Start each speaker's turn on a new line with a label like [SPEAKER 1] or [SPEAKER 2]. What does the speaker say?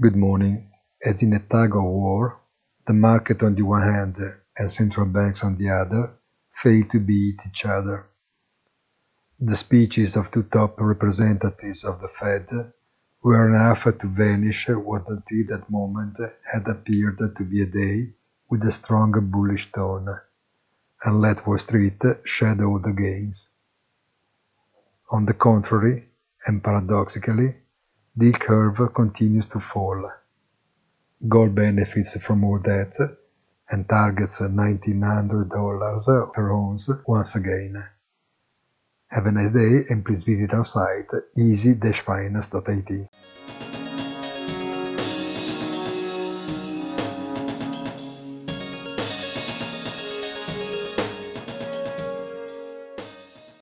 [SPEAKER 1] Good morning. As in a tug of war, the market on the one hand and central banks on the other fail to beat each other. The speeches of two top representatives of the Fed were enough to vanish what until that moment had appeared to be a day with a strong bullish tone, and let Wall Street shadow the gains. On the contrary, and paradoxically, the curve continues to fall. Gold benefits from all that and targets $1,900 per ounce once again. Have a nice day and please visit our site easy-finance.it.